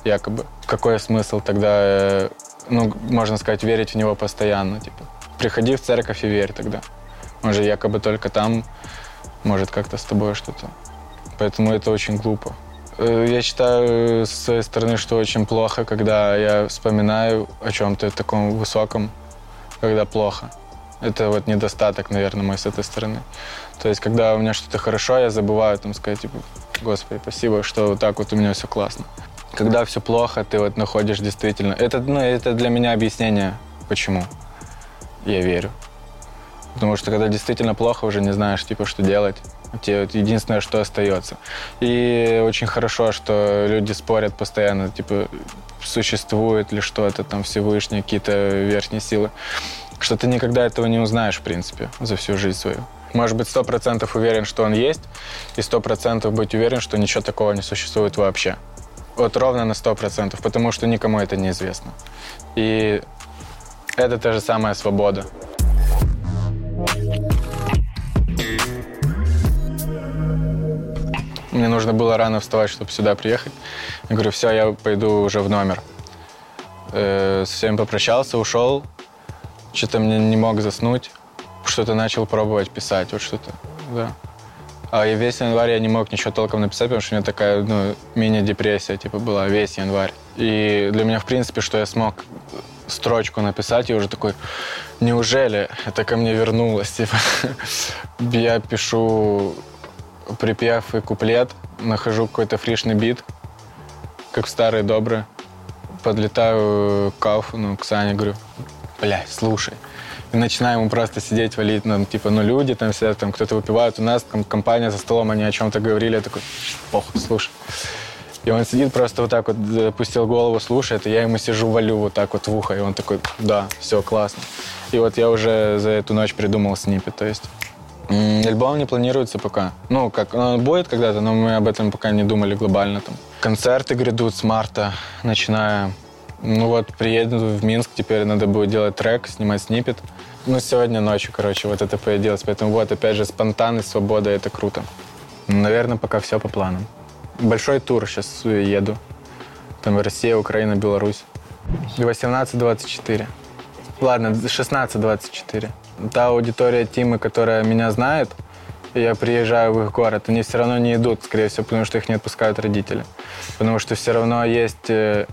якобы, какой смысл тогда, э, ну, можно сказать, верить в Него постоянно, типа? Приходи в церковь и верь тогда. Он же якобы только там может как-то с тобой что-то Поэтому это очень глупо. Э, я считаю с своей стороны, что очень плохо, когда я вспоминаю о чем-то таком высоком, когда плохо. Это вот недостаток, наверное, мой с этой стороны. То есть, когда у меня что-то хорошо, я забываю там сказать, типа, Господи, спасибо, что вот так вот у меня все классно. Когда все плохо, ты вот находишь действительно... Это, ну, это для меня объяснение, почему я верю. Потому что когда действительно плохо, уже не знаешь, типа, что делать. Тебе вот единственное, что остается. И очень хорошо, что люди спорят постоянно, типа, существует ли что-то там Всевышнее, какие-то верхние силы. Что ты никогда этого не узнаешь, в принципе, за всю жизнь свою. Может быть, сто процентов уверен, что он есть, и сто процентов быть уверен, что ничего такого не существует вообще. Вот ровно на сто процентов, потому что никому это не известно. И это та же самая свобода. Мне нужно было рано вставать, чтобы сюда приехать. Я говорю, все, я пойду уже в номер. Э, с всеми попрощался, ушел. Что-то мне не мог заснуть. Что-то начал пробовать писать, вот что-то, да. А и весь январь я не мог ничего толком написать, потому что у меня такая, ну, мини-депрессия, типа, была весь январь. И для меня, в принципе, что я смог строчку написать, я уже такой, неужели это ко мне вернулось? Типа, я пишу припев и куплет, нахожу какой-то фришный бит, как в старые добрые, подлетаю к Кауфану, к Сане, говорю, блядь, слушай. И начинаем ему просто сидеть, валить, ну, типа, ну, люди там сидят, там кто-то выпивает, у нас там компания за столом, они о чем-то говорили, я такой, похуй, слушай. И он сидит просто вот так вот, запустил голову, слушает, и я ему сижу, валю вот так вот в ухо, и он такой, да, все, классно. И вот я уже за эту ночь придумал снипет, то есть Альбом не планируется пока. Ну, как он будет когда-то, но мы об этом пока не думали глобально. Там. Концерты грядут с марта, начиная. Ну вот, приеду в Минск, теперь надо будет делать трек, снимать снипет. Ну, сегодня ночью, короче, вот это появилось. Поэтому вот, опять же, спонтанность, свобода, это круто. Наверное, пока все по планам. Большой тур сейчас еду. Там Россия, Украина, Беларусь. 18-24. Ладно, 16-24 та аудитория Тимы, которая меня знает, и я приезжаю в их город, они все равно не идут, скорее всего, потому что их не отпускают родители. Потому что все равно есть, э,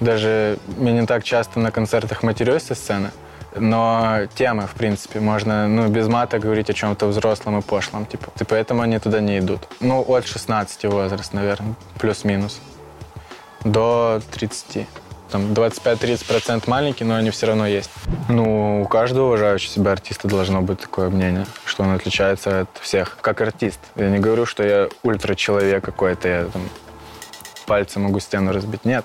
даже я не так часто на концертах матерюсь со сцены, но темы, в принципе, можно ну, без мата говорить о чем-то взрослом и пошлом. Типа. И поэтому они туда не идут. Ну, от 16 возраст, наверное, плюс-минус, до 30 там 25-30% маленький, но они все равно есть. Ну, у каждого уважающего себя артиста должно быть такое мнение, что он отличается от всех, как артист. Я не говорю, что я ультра-человек какой-то, я там пальцем могу стену разбить. Нет.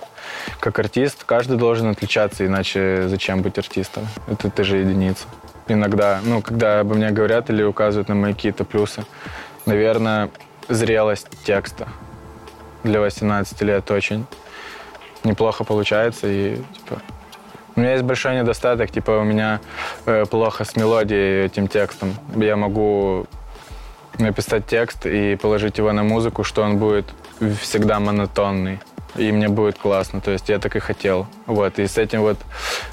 Как артист каждый должен отличаться, иначе зачем быть артистом? Это ты же единица. Иногда, ну, когда обо мне говорят или указывают на мои какие-то плюсы, наверное, зрелость текста для 18 лет очень неплохо получается. И, типа, у меня есть большой недостаток, типа, у меня э, плохо с мелодией этим текстом. Я могу написать текст и положить его на музыку, что он будет всегда монотонный. И мне будет классно. То есть я так и хотел. Вот. И с этим вот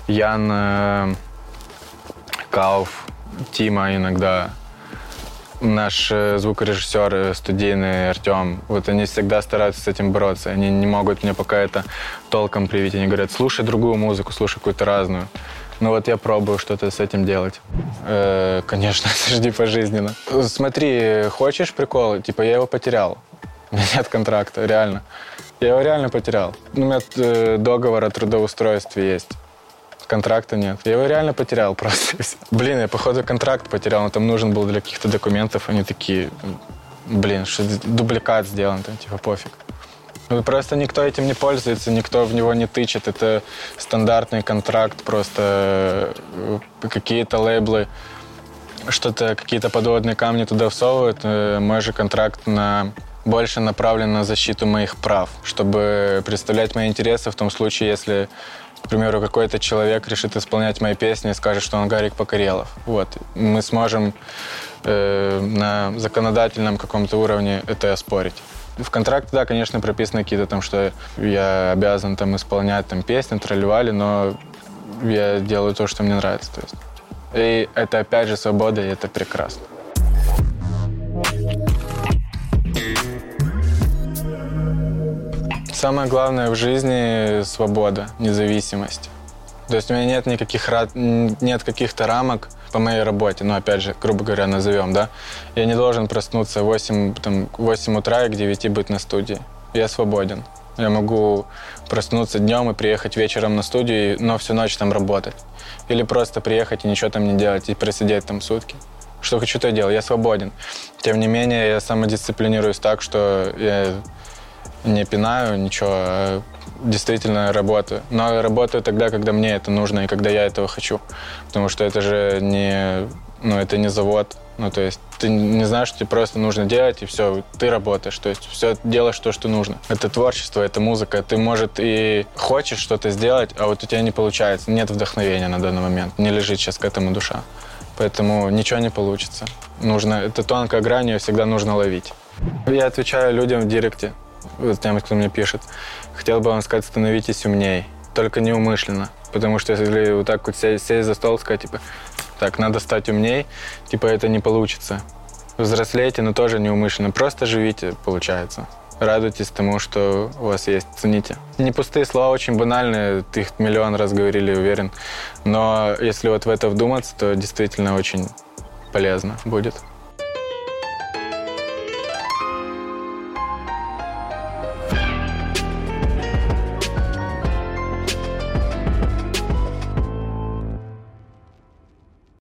Ян э, Кауф, Тима иногда наш э, звукорежиссер э, студийный Артем, вот они всегда стараются с этим бороться. Они не могут мне пока это толком привить. Они говорят, слушай другую музыку, слушай какую-то разную. Ну вот я пробую что-то с этим делать. Э, конечно, жди пожизненно. Смотри, хочешь прикол? Типа я его потерял. У меня нет контракта, реально. Я его реально потерял. У меня э, договор о трудоустройстве есть контракта нет. Я его реально потерял просто. Блин, я, походу, контракт потерял, но там нужен был для каких-то документов. Они такие, блин, что дубликат сделан, там, типа, пофиг. Ну, просто никто этим не пользуется, никто в него не тычет. Это стандартный контракт, просто э, какие-то лейблы, что-то, какие-то подводные камни туда всовывают. Э, мой же контракт на больше направлен на защиту моих прав, чтобы представлять мои интересы в том случае, если к примеру, какой-то человек решит исполнять мои песни и скажет, что он Гарик Покорелов. Вот. Мы сможем э, на законодательном каком-то уровне это оспорить. В контракте, да, конечно, прописаны какие-то там, что я обязан там исполнять там песни, тролливали, но я делаю то, что мне нравится. То есть. И это опять же свобода, и это прекрасно. Самое главное в жизни – свобода, независимость. То есть у меня нет никаких нет каких-то рамок по моей работе, ну, опять же, грубо говоря, назовем, да. Я не должен проснуться в 8, там, 8 утра и к 9 быть на студии. Я свободен. Я могу проснуться днем и приехать вечером на студию, но всю ночь там работать. Или просто приехать и ничего там не делать, и просидеть там сутки. Что хочу, то делаю. Я свободен. Тем не менее, я самодисциплинируюсь так, что я не пинаю ничего, а действительно работаю. Но работаю тогда, когда мне это нужно и когда я этого хочу. Потому что это же не, ну, это не завод. Ну, то есть ты не знаешь, что тебе просто нужно делать, и все, ты работаешь. То есть все делаешь то, что нужно. Это творчество, это музыка. Ты, может, и хочешь что-то сделать, а вот у тебя не получается. Нет вдохновения на данный момент. Не лежит сейчас к этому душа. Поэтому ничего не получится. Нужно, это тонкая грань, ее всегда нужно ловить. Я отвечаю людям в директе, тем, кто мне пишет. Хотел бы вам сказать, становитесь умнее. Только неумышленно. Потому что если вот так вот сесть, сесть за стол, сказать, типа, так, надо стать умней, типа, это не получится. Взрослейте, но тоже неумышленно. Просто живите, получается. Радуйтесь тому, что у вас есть, цените. Не пустые слова, очень банальные, ты их миллион раз говорили, уверен. Но если вот в это вдуматься, то действительно очень полезно будет.